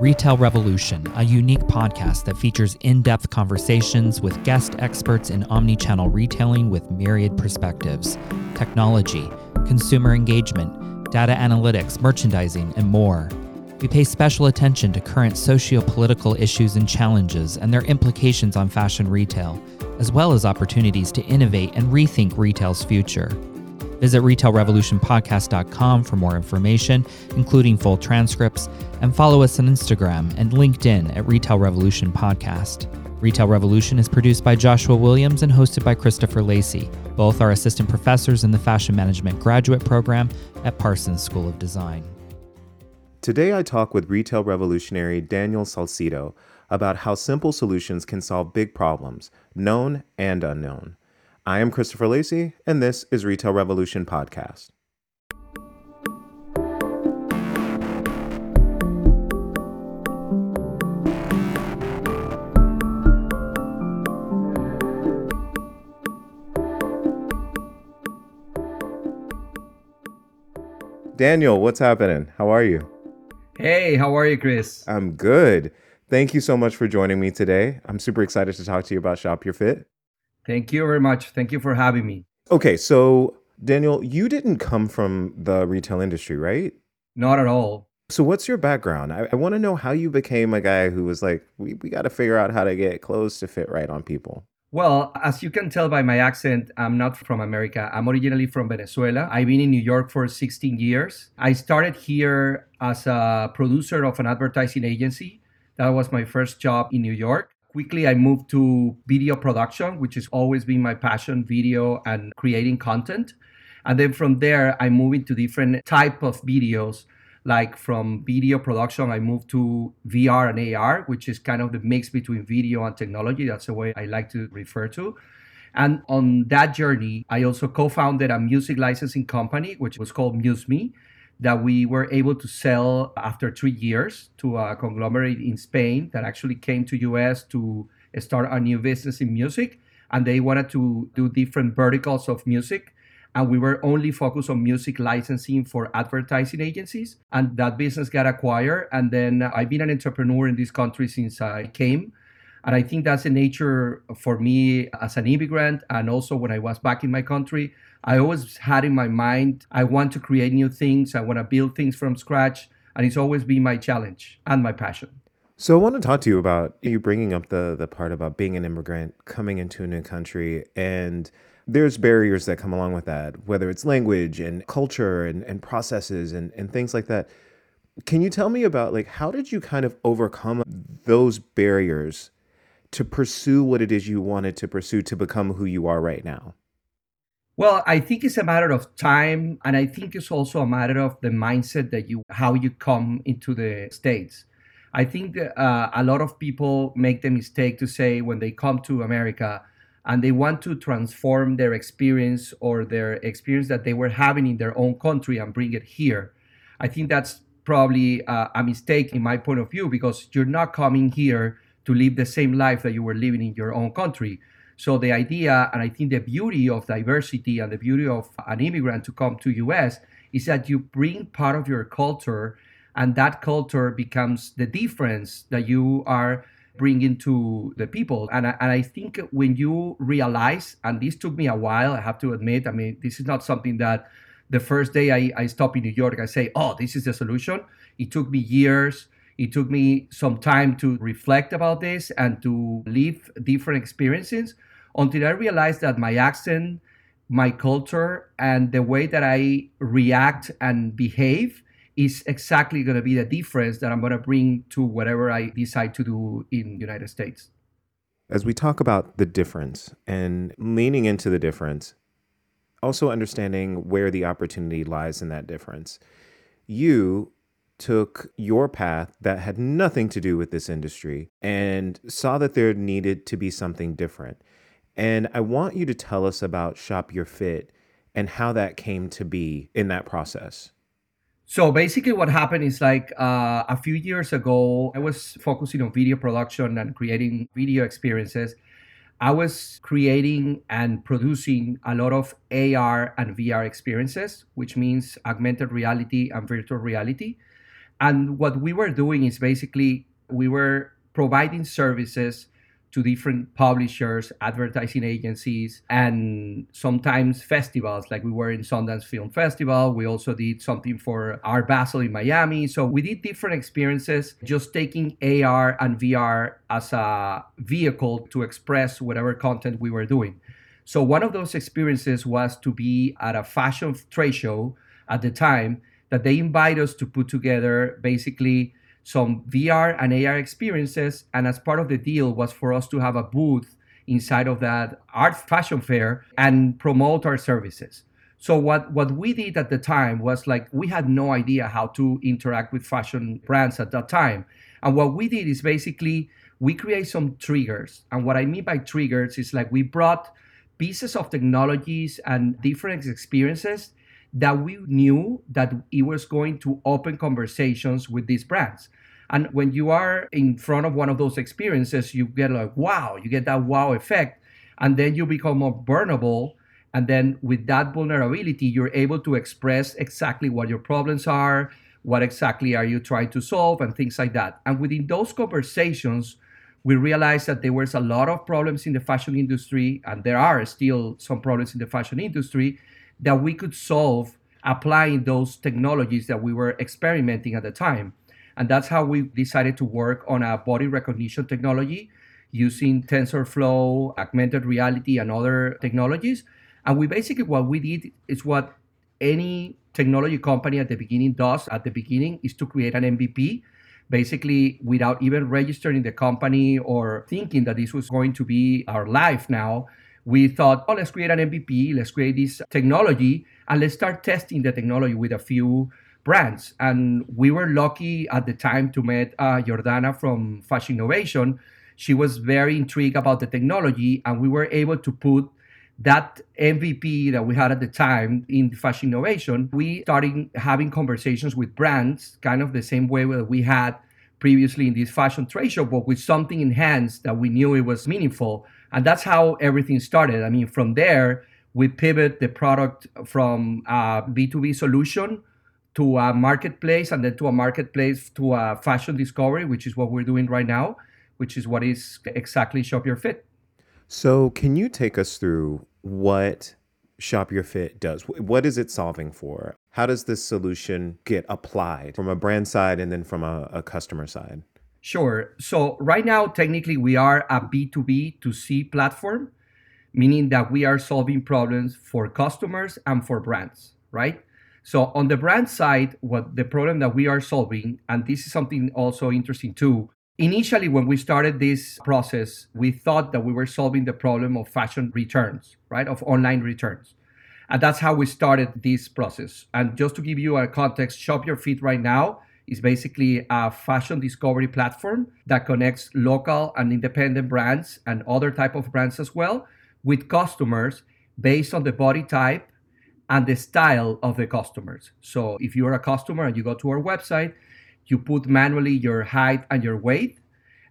Retail Revolution, a unique podcast that features in depth conversations with guest experts in omni-channel retailing with myriad perspectives, technology, consumer engagement, data analytics, merchandising, and more. We pay special attention to current socio political issues and challenges and their implications on fashion retail, as well as opportunities to innovate and rethink retail's future. Visit retailrevolutionpodcast.com for more information, including full transcripts, and follow us on Instagram and LinkedIn at Retail Revolution Podcast. Retail Revolution is produced by Joshua Williams and hosted by Christopher Lacey. Both are assistant professors in the Fashion Management Graduate Program at Parsons School of Design. Today, I talk with retail revolutionary Daniel Salcido about how simple solutions can solve big problems, known and unknown. I am Christopher Lacey, and this is Retail Revolution Podcast. Daniel, what's happening? How are you? Hey, how are you, Chris? I'm good. Thank you so much for joining me today. I'm super excited to talk to you about Shop Your Fit. Thank you very much. Thank you for having me. Okay, so Daniel, you didn't come from the retail industry, right? Not at all. So, what's your background? I, I want to know how you became a guy who was like, we, we got to figure out how to get clothes to fit right on people. Well, as you can tell by my accent, I'm not from America. I'm originally from Venezuela. I've been in New York for 16 years. I started here as a producer of an advertising agency. That was my first job in New York quickly I moved to video production, which has always been my passion, video and creating content. And then from there, I moved into different type of videos. Like from video production, I moved to VR and AR, which is kind of the mix between video and technology. That's the way I like to refer to. And on that journey, I also co-founded a music licensing company, which was called MuseMe that we were able to sell after three years to a conglomerate in Spain that actually came to US to start a new business in music. And they wanted to do different verticals of music. And we were only focused on music licensing for advertising agencies. And that business got acquired. And then I've been an entrepreneur in this country since I came. And I think that's the nature for me as an immigrant. And also when I was back in my country, I always had in my mind, I want to create new things. I want to build things from scratch. And it's always been my challenge and my passion. So I want to talk to you about you bringing up the the part about being an immigrant coming into a new country and there's barriers that come along with that, whether it's language and culture and, and processes and, and things like that. Can you tell me about like how did you kind of overcome those barriers to pursue what it is you wanted to pursue to become who you are right now? Well, I think it's a matter of time, and I think it's also a matter of the mindset that you, how you come into the states. I think uh, a lot of people make the mistake to say when they come to America and they want to transform their experience or their experience that they were having in their own country and bring it here. I think that's probably uh, a mistake in my point of view because you're not coming here to live the same life that you were living in your own country. So the idea, and I think the beauty of diversity and the beauty of an immigrant to come to US is that you bring part of your culture and that culture becomes the difference that you are bringing to the people. And I, and I think when you realize, and this took me a while, I have to admit, I mean, this is not something that the first day I, I stop in New York, I say, oh, this is the solution. It took me years it took me some time to reflect about this and to live different experiences until I realized that my accent, my culture, and the way that I react and behave is exactly going to be the difference that I'm going to bring to whatever I decide to do in the United States. As we talk about the difference and leaning into the difference, also understanding where the opportunity lies in that difference, you took your path that had nothing to do with this industry and saw that there needed to be something different. And I want you to tell us about Shop Your Fit and how that came to be in that process. So basically, what happened is like uh, a few years ago, I was focusing on video production and creating video experiences. I was creating and producing a lot of AR and VR experiences, which means augmented reality and virtual reality. And what we were doing is basically we were providing services to different publishers, advertising agencies, and sometimes festivals. Like we were in Sundance Film Festival. We also did something for Art Basel in Miami. So we did different experiences, just taking AR and VR as a vehicle to express whatever content we were doing. So one of those experiences was to be at a fashion trade show at the time that they invite us to put together basically some VR and AR experiences. And as part of the deal was for us to have a booth inside of that art fashion fair and promote our services. So what what we did at the time was like we had no idea how to interact with fashion brands at that time. And what we did is basically we create some triggers. And what I mean by triggers is like we brought pieces of technologies and different experiences that we knew that it was going to open conversations with these brands. And when you are in front of one of those experiences, you get like, wow, you get that wow effect. And then you become more vulnerable. And then with that vulnerability, you're able to express exactly what your problems are, what exactly are you trying to solve, and things like that. And within those conversations, we realized that there was a lot of problems in the fashion industry, and there are still some problems in the fashion industry that we could solve applying those technologies that we were experimenting at the time. And that's how we decided to work on a body recognition technology using TensorFlow, augmented reality, and other technologies. And we basically, what we did is what any technology company at the beginning does at the beginning is to create an MVP basically without even registering the company or thinking that this was going to be our life now we thought, oh, let's create an MVP, let's create this technology, and let's start testing the technology with a few brands. And we were lucky at the time to meet uh, Jordana from Fashion Innovation. She was very intrigued about the technology, and we were able to put that MVP that we had at the time in Fashion Innovation. We started having conversations with brands, kind of the same way that we had previously in this fashion trade show, but with something enhanced that we knew it was meaningful. And that's how everything started. I mean, from there, we pivot the product from a B2B solution to a marketplace and then to a marketplace to a fashion discovery, which is what we're doing right now, which is what is exactly Shop Your Fit. So, can you take us through what Shop Your Fit does? What is it solving for? How does this solution get applied from a brand side and then from a, a customer side? Sure. So right now, technically, we are a B2B to C platform, meaning that we are solving problems for customers and for brands, right? So on the brand side, what the problem that we are solving, and this is something also interesting too. Initially, when we started this process, we thought that we were solving the problem of fashion returns, right? Of online returns. And that's how we started this process. And just to give you a context, Shop Your Fit right now is basically a fashion discovery platform that connects local and independent brands and other type of brands as well with customers based on the body type and the style of the customers. So if you're a customer and you go to our website, you put manually your height and your weight.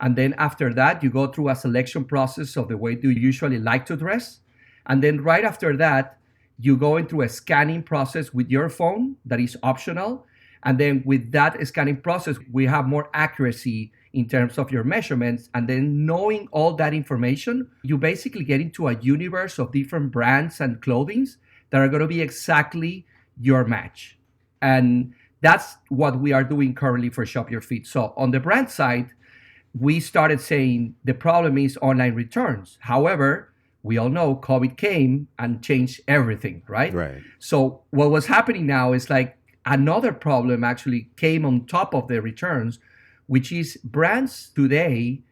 And then after that, you go through a selection process of the way you usually like to dress. And then right after that, you go into a scanning process with your phone that is optional and then with that scanning process, we have more accuracy in terms of your measurements. And then knowing all that information, you basically get into a universe of different brands and clothings that are going to be exactly your match. And that's what we are doing currently for Shop Your Fit. So on the brand side, we started saying the problem is online returns. However, we all know COVID came and changed everything, right? Right. So what was happening now is like another problem actually came on top of the returns, which is brands today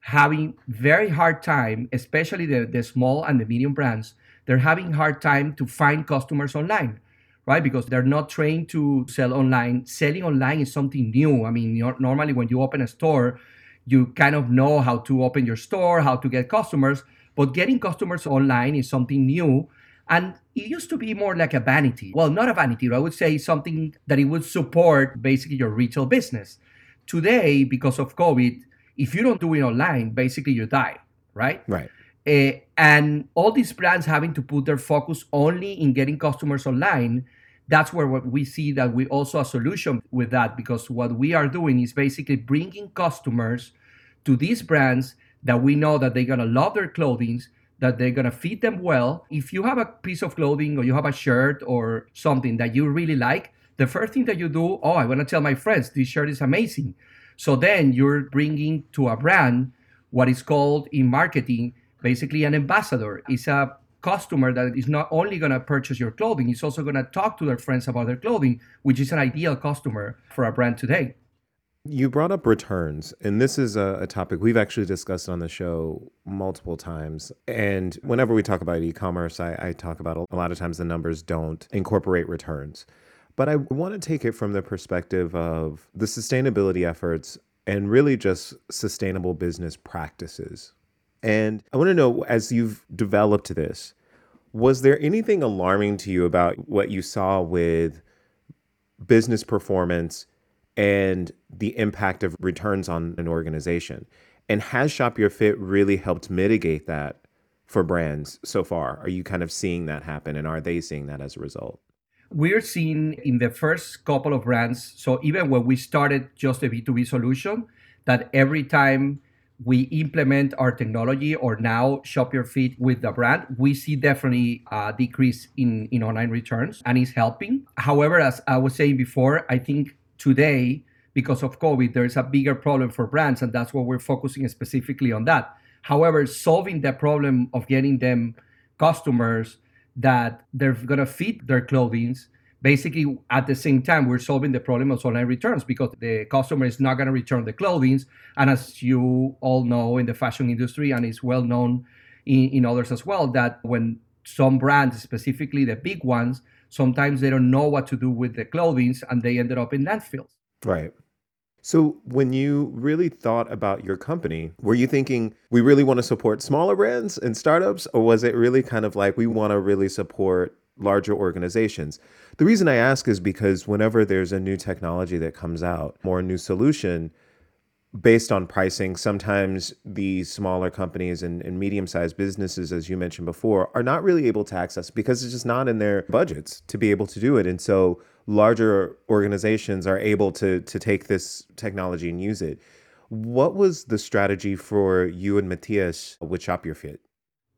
having very hard time, especially the, the small and the medium brands, they're having hard time to find customers online, right? Because they're not trained to sell online. Selling online is something new. I mean, normally when you open a store, you kind of know how to open your store, how to get customers, but getting customers online is something new and it used to be more like a vanity. Well, not a vanity, I would say something that it would support basically your retail business. Today, because of COVID, if you don't do it online, basically you die, right? Right. Uh, and all these brands having to put their focus only in getting customers online, that's where what we see that we also a solution with that because what we are doing is basically bringing customers to these brands that we know that they're going to love their clothing that they're going to fit them well. If you have a piece of clothing or you have a shirt or something that you really like the first thing that you do oh i want to tell my friends this shirt is amazing. So then you're bringing to a brand what is called in marketing basically an ambassador. Is a customer that is not only going to purchase your clothing, is also going to talk to their friends about their clothing, which is an ideal customer for a brand today. You brought up returns, and this is a, a, topic we've actually discussed on the show multiple times. And whenever we talk about e commerce, I, I, talk about a lot of times the numbers don't incorporate returns. But I want to take it from the perspective of the sustainability efforts and really just sustainable business practices and I want to know, as you've developed this, was there anything alarming to you about what you saw with business performance and the impact of returns on an organization? And has Shop Your Fit really helped mitigate that for brands so far? Are you kind of seeing that happen and are they seeing that as a result? We're seeing in the first couple of brands, so even when we started just a B2B solution, that every time we implement our technology or now shop your fit with the brand we see definitely a decrease in in online returns and it's helping however as i was saying before i think today because of covid there's a bigger problem for brands and that's what we're focusing specifically on that. However solving the problem of getting them customers that they're to fit their clothings basically at the same time we're solving the problem of online returns because the customer is not to return the clothing. And as you all know in the fashion industry and it's well known in, in others as well that when some brands specifically the big ones sometimes they don't know what to do with the clothing and they ended up in landfills right so, when you really thought about your company, were you thinking we really want to support smaller brands and startups, or was it really kind of like we want to really support larger organizations. The reason I ask is because whenever there's a new technology that comes out or a new solution, based on pricing, sometimes the smaller companies and, and medium sized businesses, as you mentioned before, are not really able to access because it's just not in their budgets to be able to do it. And so larger organizations are able to, to take this technology and use it. What was the strategy for you and Matthias with Shop Your Fit?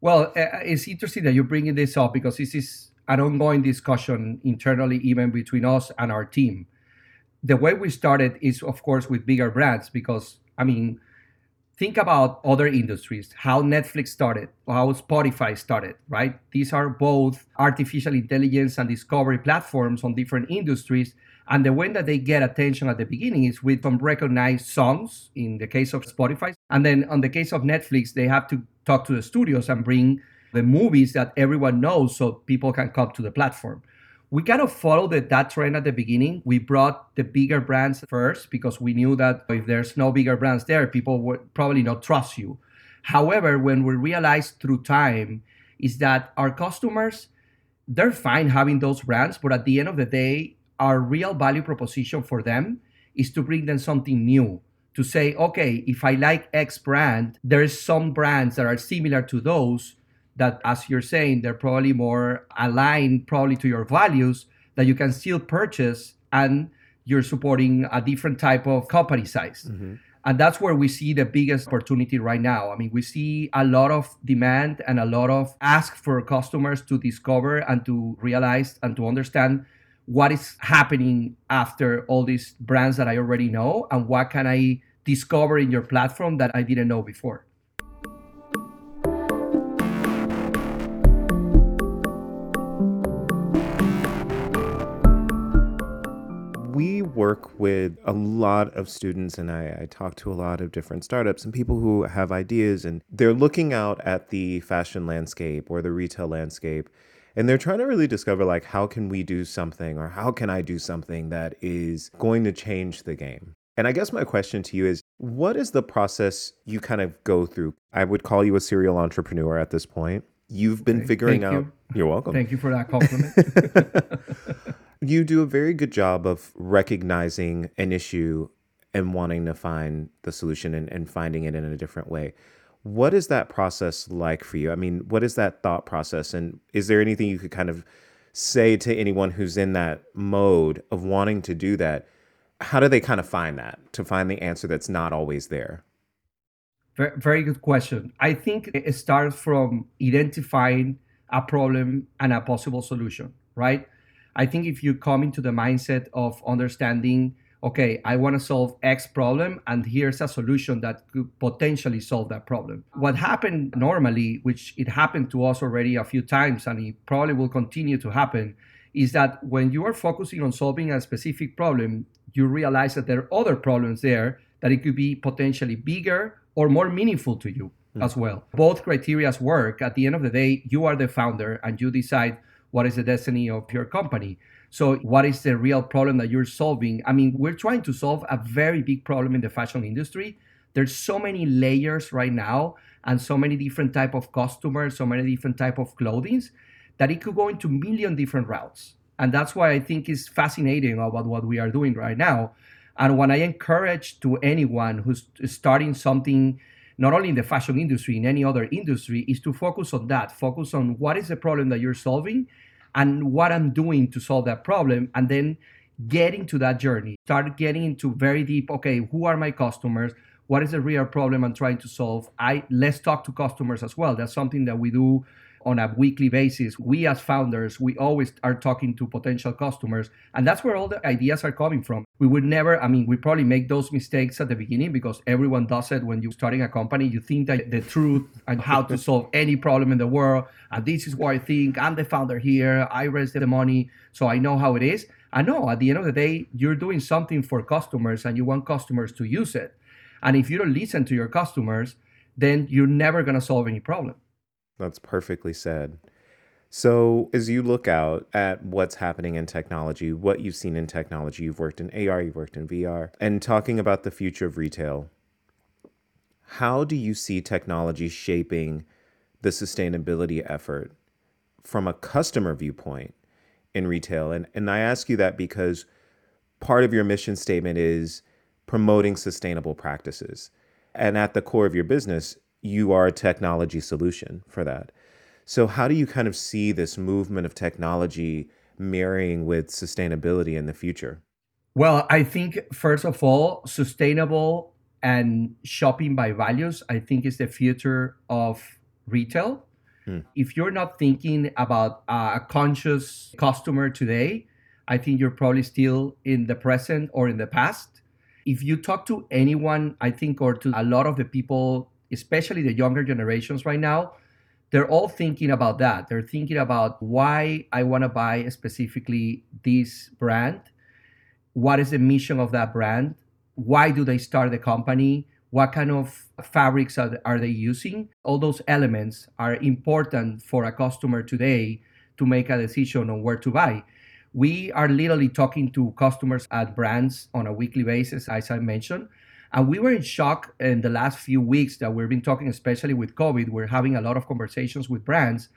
Well, uh, uh, it's interesting that you're bringing this up because this is an ongoing discussion internally, even between us and our team. The way we started is, of course, with bigger brands because, I mean, think about other industries, how Netflix started, how Spotify started, right? These are both artificial intelligence and discovery platforms on different industries. And the way that they get attention at the beginning is with some recognized songs in the case of Spotify. And then on the case of Netflix, they have to talk to the studios and bring the movies that everyone knows so people can come to the platform. We kind of followed the, that trend at the beginning. We brought the bigger brands first because we knew that if there's no bigger brands there, people would probably not trust you. However, when we realized through time is that our customers, they're fine having those brands, but at the end of the day, our real value proposition for them is to bring them something new to say, okay, if I like X brand, there's some brands that are similar to those that, as you're saying, they're probably more aligned probably to your values that you can still purchase and you're supporting a different type of company size. Mm-hmm. And that's where we see the biggest opportunity right now. I mean, we see a lot of demand and a lot of ask for customers to discover and to realize and to understand what is happening after all these brands that I already know and what can I discover in your platform that I didn't know before. Work with a lot of students and I, I, talk to a lot of different startups and people who have ideas and they're looking out at the fashion landscape or the retail landscape and they're trying to really discover like how can we do something or how can I do something that is going to change the game. And I guess my question to you is what is the process you kind of go through? I would call you a serial entrepreneur at this point. You've been okay, figuring out. You. You're welcome. Thank you for that compliment. you do a very good job of recognizing an issue and wanting to find the solution and, and finding it in a different way. What is that process like for you? I mean, what is that thought process? And is there anything you could kind of say to anyone who's in that mode of wanting to do that? How do they kind of find that to find the answer that's not always there? Very, very good question. I think it starts from identifying a problem and a possible solution, right? I think if you come into the mindset of understanding, okay, I want to solve X problem, and here's a solution that could potentially solve that problem. What happened normally, which it happened to us already a few times, and it probably will continue to happen, is that when you are focusing on solving a specific problem, you realize that there are other problems there that it could be potentially bigger or more meaningful to you mm. as well. Both criterias work. At the end of the day, you are the founder and you decide what is the destiny of your company. So, what is the real problem that you're solving? I mean, we're trying to solve a very big problem in the fashion industry. There's so many layers right now and so many different type of customers, so many different type of clothings that it could go into million different routes. And that's why I think it's fascinating about what we are doing right now. And when I encourage to anyone who's starting something not only in the fashion industry, in any other industry, is to focus on that. Focus on what is the problem that you're solving and what I'm doing to solve that problem. And then get into that journey. Start getting into very deep, okay, who are my customers? What is the real problem I'm trying to solve? I let's talk to customers as well. That's something that we do on a weekly basis. We as founders, we always are talking to potential customers, and that's where all the ideas are coming from. We would never, I mean, we probably make those mistakes at the beginning because everyone does it when you're starting a company. You think that the truth and how to solve any problem in the world, and this is what I think. I'm the founder here. I raised the money, so I know how it is. I know at the end of the day, you're doing something for customers and you want customers to use it. And if you don't listen to your customers, then you're never going to solve any problem. That's perfectly said. So, as you look out at what's happening in technology, what you've seen in technology, you've worked in AR, you've worked in VR, and talking about the future of retail, how do you see technology shaping the sustainability effort from a customer viewpoint in retail? And, and I ask you that because part of your mission statement is promoting sustainable practices. And at the core of your business you are a technology solution for that. So, how do you kind of see this movement of technology marrying with sustainability in the future? Well, I think, first of all, sustainable and shopping by values, I think, is the future of retail. Hmm. If you're not thinking about a conscious customer today, I think you're probably still in the present or in the past. If you talk to anyone, I think, or to a lot of the people especially the younger generations right now, they're all thinking about that. They're thinking about why I want to buy specifically this brand. What is the mission of that brand? Why do they start the company? What kind of fabrics are, are they using? All those elements are important for a customer today to make a decision on where to buy. We are literally talking to customers at brands on a weekly basis, as I mentioned and we were in shock in the last few weeks that we've been talking, especially with COVID. We're having a lot of conversations with brands.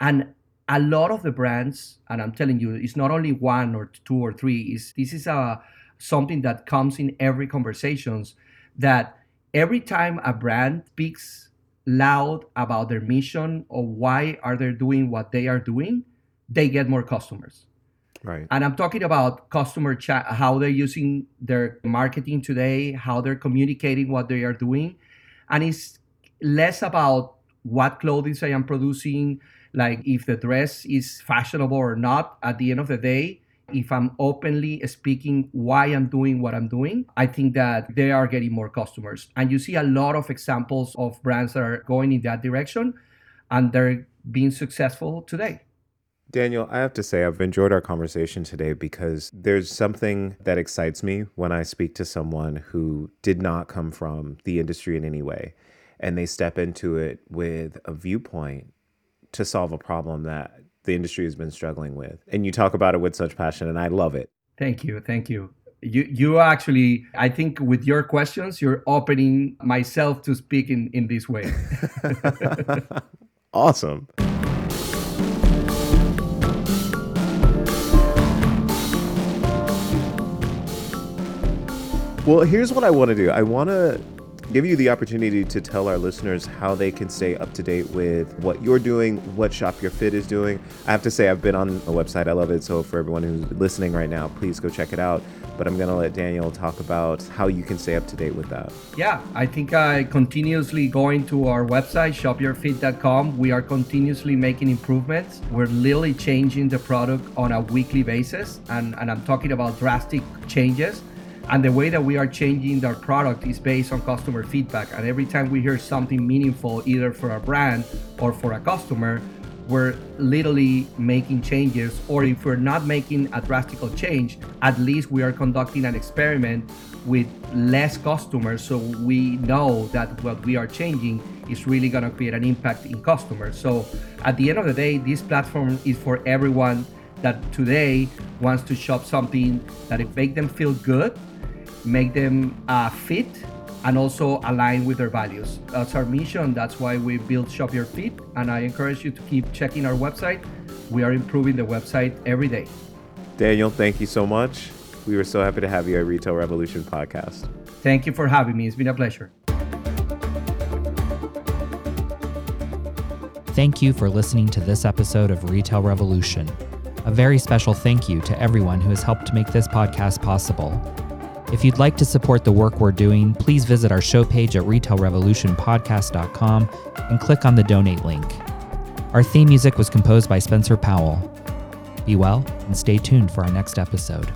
And a lot of the brands, and I'm telling you, it's not only one or two or three, is this is a something that comes in every conversations that every time a brand speaks loud about their mission or why are they doing what they are doing, they get more customers. Right. And I'm talking about customer chat, how they're using their marketing today, how they're communicating what they are doing. And it's less about what clothing I am producing, like if the dress is fashionable or not. At the end of the day, if I'm openly speaking why I'm doing what I'm doing, I think that they are getting more customers. And you see a lot of examples of brands that are going in that direction and they're being successful today. Daniel, I have to say, I've enjoyed our conversation today because there's something that excites me when I speak to someone who did not come from the industry in any way and they step into it with a viewpoint to solve a problem that the industry has been struggling with. And you talk about it with such passion, and I love it. Thank you. Thank you. You, you actually, I think with your questions, you're opening myself to speak in, in this way. awesome. Well, here's what I want to do. I want to give you the opportunity to tell our listeners how they can stay up to date with what you're doing, what Shop Your Fit is doing. I have to say, I've been on the website, I love it. So for everyone who's listening right now, please go check it out. But I'm going to let Daniel talk about how you can stay up to date with that. Yeah, I think I continuously going to our website, shopyourfit.com. We are continuously making improvements. We're literally changing the product on a weekly basis. And, and I'm talking about drastic changes and the way that we are changing our product is based on customer feedback. And every time we hear something meaningful, either for our brand or for a customer, we're literally making changes. Or if we're not making a drastic change, at least we are conducting an experiment with less customers. So we know that what we are changing is really going to create an impact in customers. So at the end of the day, this platform is for everyone that today wants to shop something that it make them feel good make them uh, fit and also align with their values. That's our mission. That's why we build Shop Your Fit. And I encourage you to keep checking our website. We are improving the website every day. Daniel, thank you so much. We were so happy to have you at Retail Revolution podcast. Thank you for having me. It's been a pleasure. Thank you for listening to this episode of Retail Revolution. A very special thank you to everyone who has helped make this podcast possible if you'd like to support the work we're doing, please visit our show page at retailrevolutionpodcast.com and click on the donate link. Our theme music was composed by Spencer Powell. Be well and stay tuned for our next episode.